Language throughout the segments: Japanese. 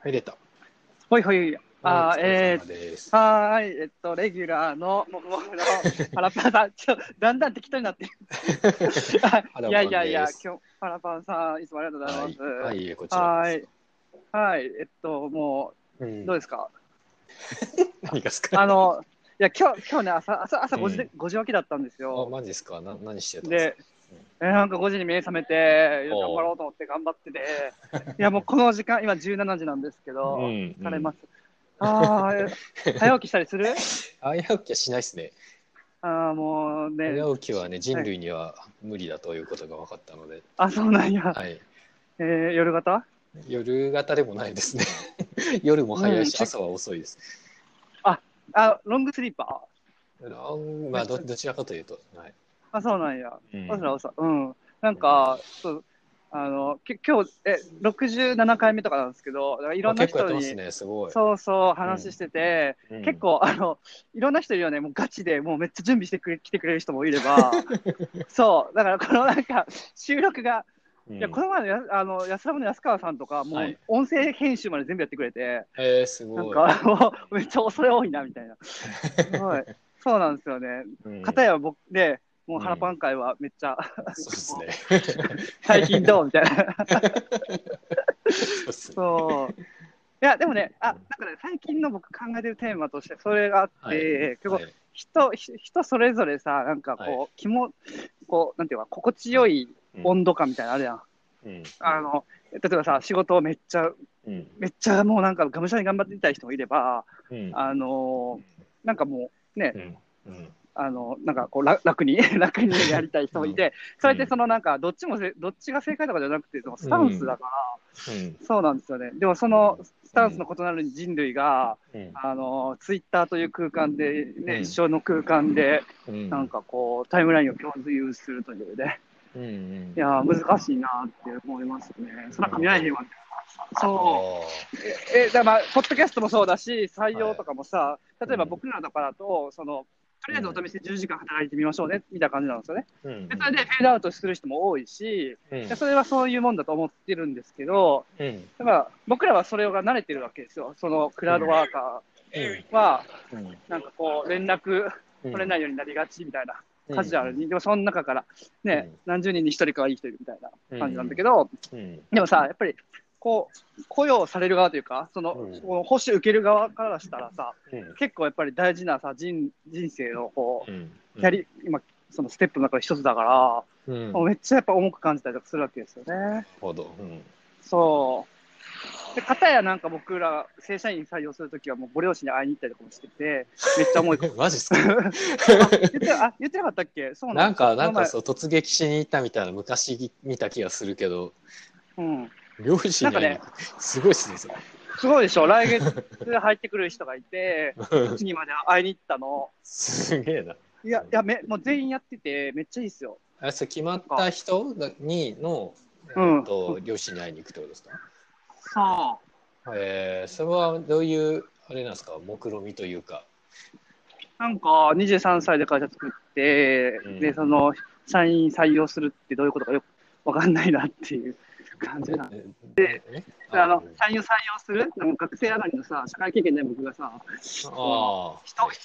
はい、出た。ほいほい。あー、えー、はーい、えっと、レギュラーの、もももの、パラパンさん、ちょ、だんだん適当になってる。いやいやいや、今日、パラパンさん、いつもありがとうございます。はい、はい、こちらはーいです。。はい、えっと、もうんう、どうですか？何がですか？あの、いや、今日、今日ね、朝、朝、朝5時で、う5時起きだったんですあ、よ。マジですか？な何してたんですで、えーなんか5時に目覚めて、頑張ろうと思って頑張ってて、いや、もうこの時間、今17時なんですけど、うん疲れます。ああ、早起きしたりする？か早起きはしないですね。ああ、もうね、早起きはね、人類には無理だということが分かったので、あ、そうなんや。はい。えー、夜型？夜型でもないですね。夜も早いし、うん朝は遅いです。あ、ロングスリーパー？あんまあど、どちらかというと、はい。あ、そうなんや。うんおそらおそら。うん。なんか、そう、あの、き今日、え、67回目とかなんですけど、いろんな人に、ね、すごい。そうそう話してて、うん結構、あの、いろんな人いるよね、もうガチで、もうめっちゃ準備してくれ、来てくれる人もいれば、そう、だからこのなんか、収録が、うんいや、この前のや、あの、安田の安川さんとか、もうはい、音声編集まで全部やってくれて、えー、すなんごい。か、もう、めっちゃ恐れ多いな、みたいな。はい。そうなんですよね。うん片や僕で、もう腹パン会はめっちゃ、そうですね。最近どう？みたいな。そう。いや、でもね、あ、なんかね、最近の僕考えてるテーマとして、それがあって、はい。結構はい。人、ひ人それぞれさ、なんかこう、は気も、こう、なんていうか、心地よい温度感みたいなのあるやん。うん。あの、例えばさ、仕事をめっちゃ、うん。めっちゃもうなんかがむしゃらに頑張っていたい人もいれば、うん。あのなんかもうね、うん。うんあの、なんかこう楽楽に、楽にそれ人もいて、それってそのなんか、どっちもせ、どっちが正解とかじゃなくて、そのスタンスだから、うん。そうなんですよね。でもそのスタンスの異なる人類が、うん。あの、ツイッターという空間で、ね、うん。一緒の空間で、うん。なんかこう、タイムラインを共有するというね、うんうん。いやー、難しいなって思いますね。そんなか見られへんわ。そう。え、えだからまあ、ポッドキャストもそうだし、採用とかもさ、例えば僕らとかだと、その、とりあえずお試しで10時間働いてみましょうね、みたいな感じなんですよね。うん。で、それでフェードアウトする人も多いし、うん。でそれはそういうもんだと思ってるんですけど、うん。だから僕らはそれが慣れてるわけですよ。そのクラウドワーカうん。ーは、うん。なんかこう、連絡取れないようになりがちみたいな、カジュアルに。でもその中から、ね、何十人に一人かはいい人いるみたいな感じなんだけど、うん。でもさ、やっぱり、こう、雇用される側というか、その、うん。この報酬受ける側からしたらさ、うん。結構やっぱり大事なさ、人人生のこうん。う、やり、今、そのステップの中で一つだから、うん。もうめっちゃやっぱ重く感じたりとかするわけですよね。なるほど。うん。そう。で、片やなんか僕ら、正社員採用するときはもうご両親に会いに行ったりとかもしてて、めっちゃ重い。え マジっすか？あ言ってあ言ってなかったっけ？そうなんか、なんかそそう、突撃しに行ったみたいな昔見た気がするけど、うん。両親に会いに行くすごいっすね、それ。すごいでしょ来月入ってくる人がいて、次まで会いに行ったの。すげえな。いや、いやめもう全員やってて、めっちゃいいっすよ。あそれ決まった人にの、うんと両親に会いに行くってことですか？そえー、それはどういう、あれなんですか、目論見というか。う。なんか、23歳で会社作って、うんで、その、社員採用するってどういうことかよくわかんないなっていう感じなんで。で、あの、社員を採用する？なんか学生上がりのさ、社会経験で僕がさ、人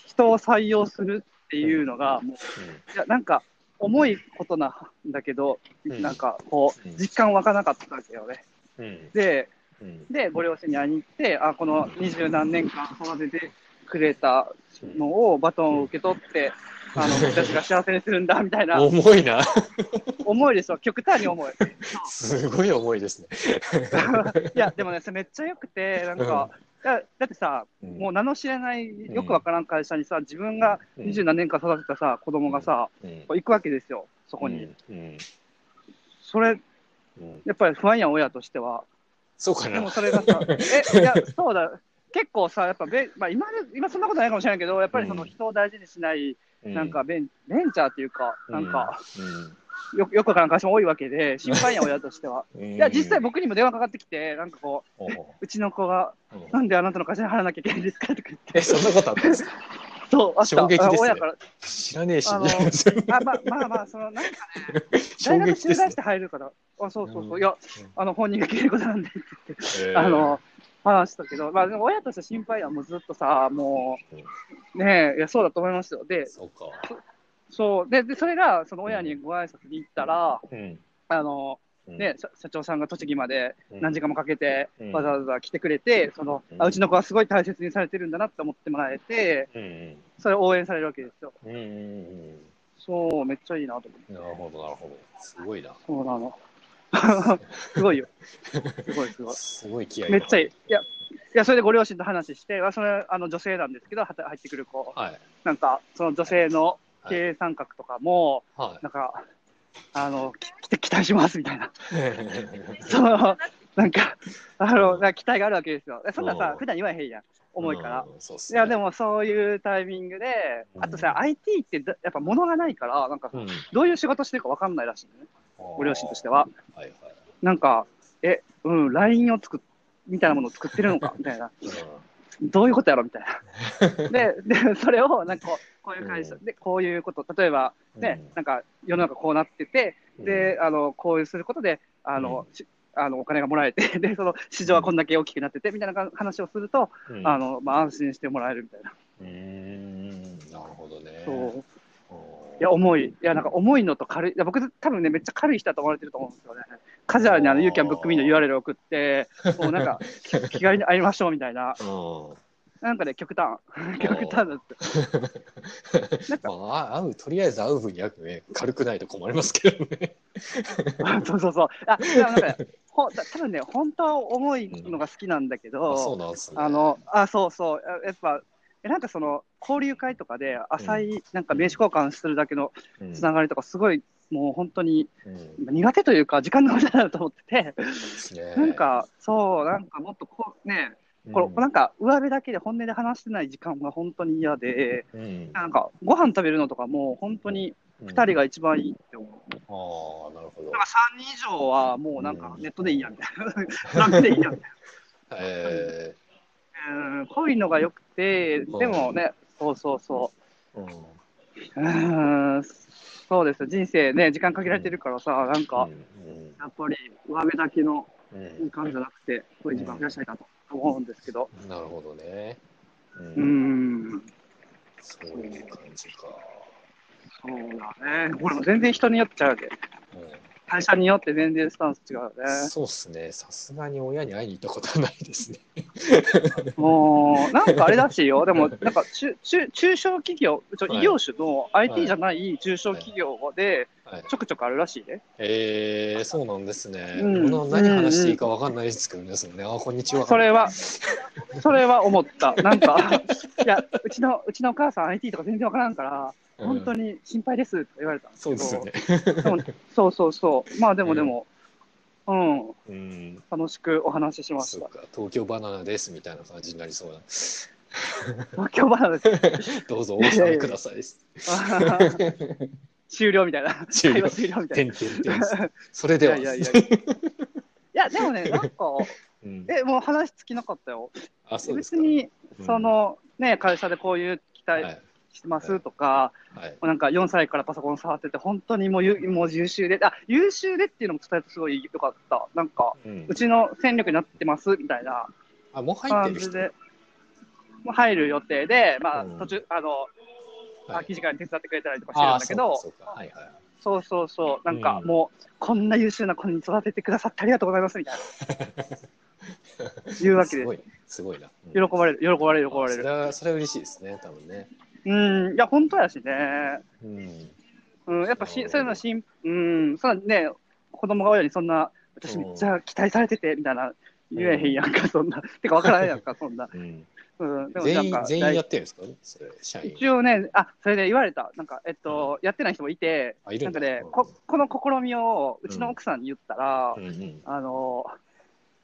人を採用するっていうのが、もう、いや、なんか、重いことなんだけど、うん。なんか、こううん、実感湧かなかったわけよね。で、うん。で、ご両親に会いに行って、あ、この二十何年間育ててくれたのを、バトンを受け取って、あの、私が幸せにするんだ、みたいな、重いな。重いですよ。極端に重い。すごい重いですね。いや、でもね、それめっちゃ良くて、なんか、だだってさ、うんもう名の知れない、よくわからん会社にさ、自分がうん二十何年間育てたさ、子供がさ、うん行くわけですよ、そこに。うん。それ、うん。やっぱり不安やん、親としては。そうかなでも。それがさ、え、いや、そうだ、結構さ、やっぱべ、まあ、今で、今そんなことないかもしれないけど、やっぱりそのうん。人を大事にしない、うなんかベン、ベンチャーっていうか、なんか、うん、よくよくわからん会社も多いわけで、心配やん、親としては。うん。いや、実際僕にも電話かかってきて、なんかこう、おう。うちの子が、なんであなたの会社に払わなきゃいけないんですかとか言って。え、そんなことあったんですか？そう、あ。衝撃ですね。あ親から。知らねえし。あのあ、まあまあまあ、その、なんかね、大学中断して入るから、あ、そうそうそう、いや、あの、本人が決めることなんでって言って、あの、話したけど、まあ、でも親として心配はもうずっとさ、もう、ねえ、いや、そうだと思いますよ。で、そうか。そう、で、でそれが、その親にご挨拶に行ったら、うん。あの、うんね、社社長さんが栃木までうん何時間もかけて、うんわざわざ来てくれて、その、うんあうちの子はすごい大切にされてるんだなって思ってもらえて、うんそれを応援されるわけですよ。うん。そう、めっちゃいいなと思って。うん。なるほど、なるほど。すごいな。そうなの。すごいよ。すごいすごい。すごい気合いめっちゃいい。い。いや、いやそれでご両親と話して、あそれあの女性なんですけど、はた入ってくる子、はい。なんか、その女性の経営参画とかも、はなんか、あの、き来て期待しますみたいな。い。その、なんか、あの、なんか期待があるわけですよ。そんなうん、さ普段言わへんやん。重いから。うん。そうっすいや、でも、もそういうタイミングで、うんあとさ、IT ってだやっぱ物がないから、なんか、うん。どういう仕事してるか分かんないらしいのね、ご両親としては。はいはい。なんか、え、うん、LINE を作っ、みたいなものを作ってるのか みたいな。どういうことやろみたいな。で、で、それを、なんかこう、いう会社、うんで、こういうこと、例えば、ね、うんなんか世の中こうなってて、うんで、あの、こういうすることで、あの、しあのお金がもらえて、で、その市場はこんだけ大きくなってて、みたいな話をすると、うんあの、まあ、安心してもらえるみたいな。うーん、なるほどね。そう。や、重い。いや、なんか重いのと軽い。いや、僕、多分ね、めっちゃ軽い人だと思われてると思うんですよね。カジュアルにあの、ユーキャンブックミーの URL を送って、もうなんか、き 気軽に会いましょうみたいな。うん。なんかね、極端。極端だって。なんかまあ、会う、とりあえず会う分にはね、軽くないと困りますけどね。そうそうそう。あ、でもなんかね、ほた多分ね、本当は重いのが好きなんだけど、あそうなんですね。あの、あ、そうそう、ややっぱ、えなんかその、交流会とかで浅い、なんか名刺交換するだけのうん、つながりとか、すごい、もう本当にうん。苦手というか、時間の無駄だなと思ってて、なん、か、そう、なんかもっとこう、ね、これ、うん。なんか、上辺だけで本音で話してない時間が本当に嫌で、うん、なんか、ご飯食べるのとかも、本当に2人が一番いいって思う。ああ、なるほど。なん。か3人以上はもうなんかネットでいいやみたいな。楽でいいやみたいえな。うん、こういうのが良くて、でもね、そうそうそーうん、う。うん、そうですよ。人生ね、時間限られてるからさ、なんか、うんやっぱり上辺だけのうん時間じゃなくて、こういう時間増やしたいなと思うんですけど。なるほどね。う、うんん、そういう感じか。そうだね。これも全然人によっちゃうで。うん会社によって全然スタンス違うよね。そうっすね。さすがに親に会いに行ったことはないですね。もう、なんかあれらしいよ。でも、なんか中、中、中小企業、ちょはい異業種のはい IT じゃない中小企業で、はい、ちょくちょくあるらしいね。えー、そうなんですね。うん何話していいかわかんないですけどね。そのねあ、こんにちは。それは、それは思った。なんか、いや、うちの、うちのお母さん IT とか全然わからんから、うん本当に心配ですって言われたんですそう。ですよね。そうそうそう。まあでもでも、うん、うん。楽しくお話ししましか、東京バナナですみたいな感じになりそうな。東京バナナです。どうぞお納めください。終了みたいな。終了終了みたいな。それでは。いやいやいやいや、でもね、なんか、うんえ、もう話尽きなかったよ。あ、そうですか。別に、うんそ、の、ね、会社でこういう期はい。待してますとか、はい。なんか4歳からパソコン触ってて、本当にもうゆもう優秀で、あ、優秀でっていうのも伝えるとすごい良かった。なんか、うんうちの戦力になってますみたいな。感じで、もう入る予定で、まあ、うん途中、あの、はい空き時間に手伝ってくれたりとかしてるんあだけど、そうかそうかはいはい。そうそうそう、なんかうんもう、こんな優秀な子に育ててくださってありがとうございますみたいな。言うわけですすごい、すごいな。うん喜ばれる、喜ばれる、喜ばれる。それは、それは嬉しいですね、多分ね。うん、いや、本当やしね。うん。うん、やっぱし、そういうのしん、うん、そんなね、子供が親にそんな、私めっちゃ期待されてて、みたいな、言えへんやんか、そんな。てか、わからんやんか、そんな。うん、うん、でもな全員んか、全員やってるんですか？一応ね、あ、それで言われた。なんか、えっと、やってない人もいて、あ、い。なんかね、ここの試みをうちの奥さんに言ったら、うんうん。あの、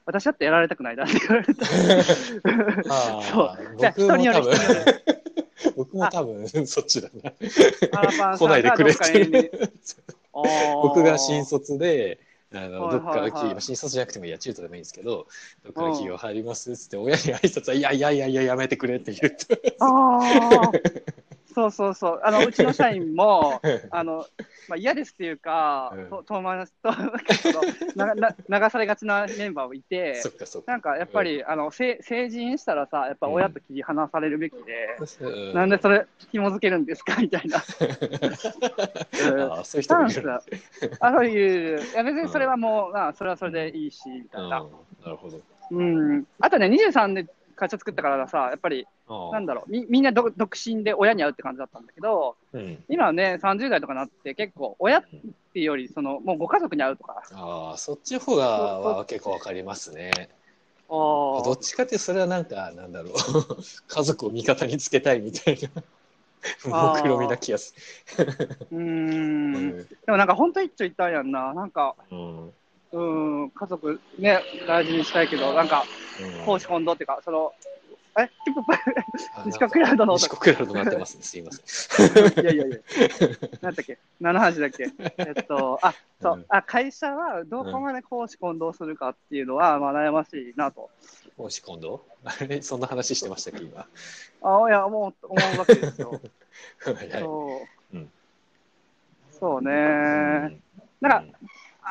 私だってやられたくないなって言われた。あ そうーじゃ人による人による 僕も多分そっちだな。来ないでくれって。僕が新卒。卒で、あのはいどっかの企業、新卒じゃなくてもいいや、中途でもいいんですけど、どっかの企業入りますっつって、親に挨拶は、いやいやいやいや、やめてくれって言うと、ああ、そうそうそう。あの、うちの社員も、あの、まあ、嫌ですっていうか、うんと遠回しと、流されがちなメンバーもいて。なんかやっぱり、あのせ成人したらさ、やっぱ親と切り離されるべきで、うんなんでそれ紐付けるんですか？みたいな。う んああ、そういう人もいる。あそういう、いや別にそれはもう、まあ、それはそれでいいし、みたうん、いな。なるほど。うん。あとね、23で会社作ったからさ、やっぱり、ああなんだろう、みみんな独独身で親に会うって感じだったんだけど、うん、今はね、30代とかなって結構、親っていうより、その、もうご家族に会うとか。ああ、そっちの方がは結構わかりますね。おどっちかってそれはなんか、なんだろう、家族を味方につけたいみたいな、みな気がす。る。うんんでもなんか、本当一丁言ったんやんな。なんか、うんうん、家族ね、大事にしたいけど、なんか、公私混同っていうか、その、え？ヒップあ西国クラウドの西国クラウドなってますね。すいません。いやいやいや、なんだっけ、何の話だっけ、えっと、あそう、うん。あ会社はどこまで公私混同するかっていうのは、まあ、悩ましいなと。公私混同？あ れそんな話してましたっけ、今？あいや、思う思うわけですよ。そう,、うん。そうね、うん。なんか、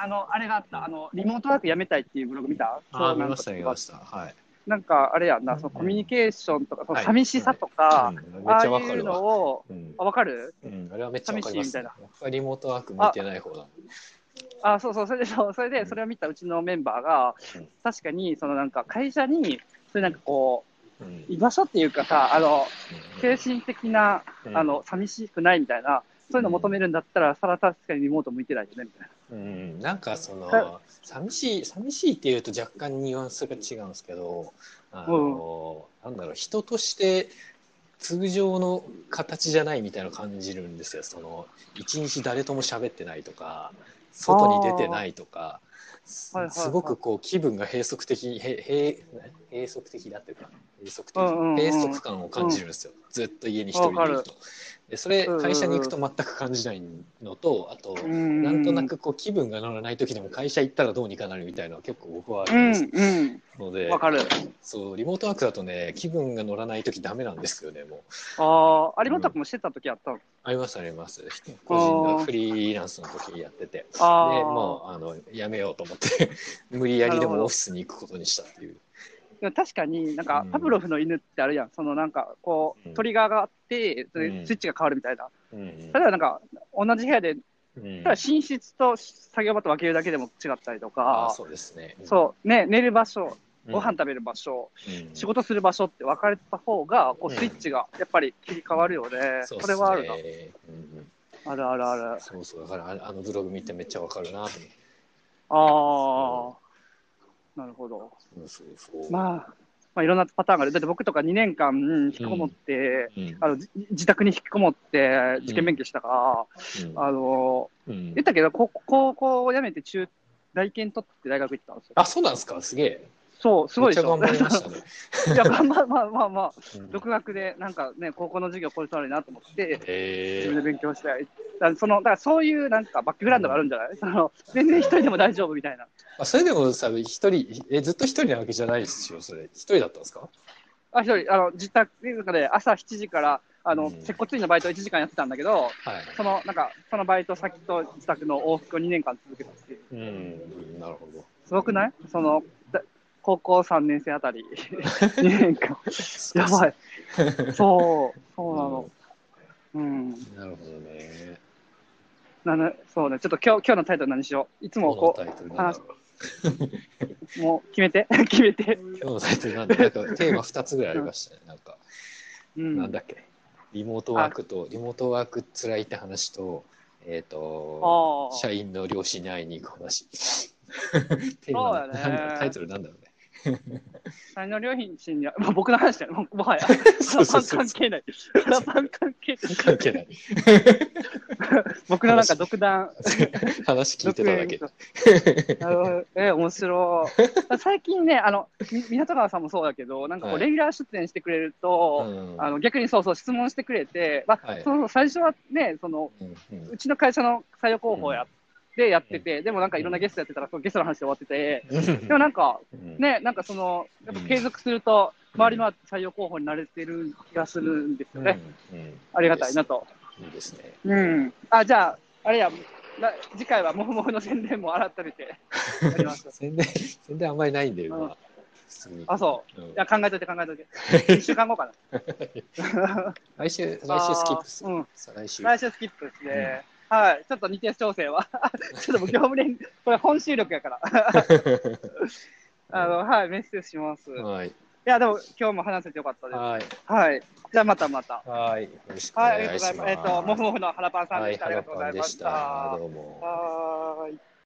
あの、あれがあった、あの、リモートワークやめたいっていうブログ見た？あ見ました、見ました。はい。なんか、あれやんな、そのコミュニケーションとか、そのはい寂しさとか、ああいうの。を、うん。あ、わかる？うん、あれはめっちゃわかります、寂しいみたいな。リモートワーク向いてない方だ。あ、そうそう、それで、それで、それを見たうちのメンバーがうん、確かに、そのなんか、会社に、そういうなんかこう、うん。居場所っていうかさ、あの、精神的な、うん。あの、寂しくないみたいな、そういうの求めるんだったら、さら確かにリモート向いてないよね、みたいな。うん、なんかそはの寂しい寂しいっていうと若干ニュアンスが違うんですけどあの、なんだろう人として通常の形じゃないみたいな感じるんですよ。その一日誰とも喋ってないとか外に出てないとかすごくこう気分が閉塞的へ閉閉塞的だっていうか閉塞的、うんうんうん閉塞感を感じるんですよ、ずっと家に一人でいると。でそれうんうんうん会社に行くと全く感じないのとあと、ななんとなくこう気分が乗らない時でも会社行ったらどうにかなるみたいなのは結構僕はあうるんですん、うん、ので、わかる。そうリモートワークだとね気分が乗らない時ダメなんですよねもうああ、有本君もしてた時あったの。ありますあります個人のフリーランスの時やっててでもうあのやめようと思って無理やりでもオフィスに行くことにしたっていうでも確かになんかうん。パブロフの犬ってあるやん、そのなんかこうトリガーがあって、スイッチが変わるみたいな。うん。例えばなんか同じ部屋で、うん。ただ寝室と作業場と分けるだけでも違ったりとあか、そうですね。そう、ね、寝る場所、うん。ご飯食べる場所、うん。仕事する場所って分かれた方が、こううん。スイッチがやっぱり切り替わるよね。それはあるな。あるあるある。そうそうだからああのブログ見てめっちゃわかるなと思って。ああ、なるほど。そうそうそうまあ、まあ、いろんなパターンがある。だって僕とか2年間引きこもって、うんあのじ自宅に引きこもって受験勉強したから、うんあのうん言ったけど、こ高校を辞めて中、大研取って大学行ったんですよ。あ、そうなんですか？すげえ。そう、すごいでしょ。めっちゃ頑張りましたね。いや、まあまあまあ、うん独学で、なんかね、高校の授業これとあるなと思って、へ自分で勉強して、だからそのだからそういうなんかバックグラウンドがあるんじゃない、その全然一人でも大丈夫みたいな。あそれでもさ、一人、え、ずっと一人なわけじゃないですよ、それ。一人だったんですか？あ、一人、あの、自宅で朝7時から、あの、うん接骨院のバイト1時間やってたんだけど、はい。その、なんか、そのバイト先と自宅の往復を2年間続けたっていう。うん、なるほど。すごくない？その、だ高校3年生あたり、2年間。やばい。そう、そうなの。うん。なるほどね。なのそうね、ちょっと今日今日のタイトル何しよう。いつもこうう、もう決めて、決めて。今日のタイトルなんだなんかテーマ2つぐらいありましたね。なんか、うん。なんだっけ。リモートワークと、リモートワークつらいって話と、えっ、と、ああ。社員の両親に会いに行く話。テーマそうだね タイトルなんだろうね。才能良品には、まあ、僕の話だよ、ももはや。そうそうそう関係ない。パン関係ない。関係ない。僕のなんか独断。話聞いてただけ。え、面白い。最近ね、あの、み港川さんもそうだけど、なんかこう、はいレギュラー出演してくれると、うんあの逆にそうそう質問してくれて、まあはいそうそう最初はねその、うんうんうちの会社の採用広報やってやってて、でもなんかいろんなゲストやってたら、そのゲストの話で終わってて、でもなんか、うんね、なんかその、やっぱ継続すると、周りの採用候補になれてる気がするんですよね。うんうんありがたいなと。いいですね。うん。あ、じゃあ、あれや、な次回はもふもふの宣伝も改めて。宣伝、宣伝あんまりないんで、うんまあ、そう。うんいや、考えといて考えといて。1週間後かな。来週、来週スキップうん。さ来週。来週スキップですね。はい。ちょっと日程調整は。ちょっと業務連、これ本収録やから。あの、はい、メッセージします。いはい。や、でも今日も話せてよかったです。はい。はい。じゃあまたまた。はい。よろしくおはい、あり願いします。がとうございます。えっと、もふもふの原パンさんはい、でした。ありが原とうございました。た。どうも。はーい。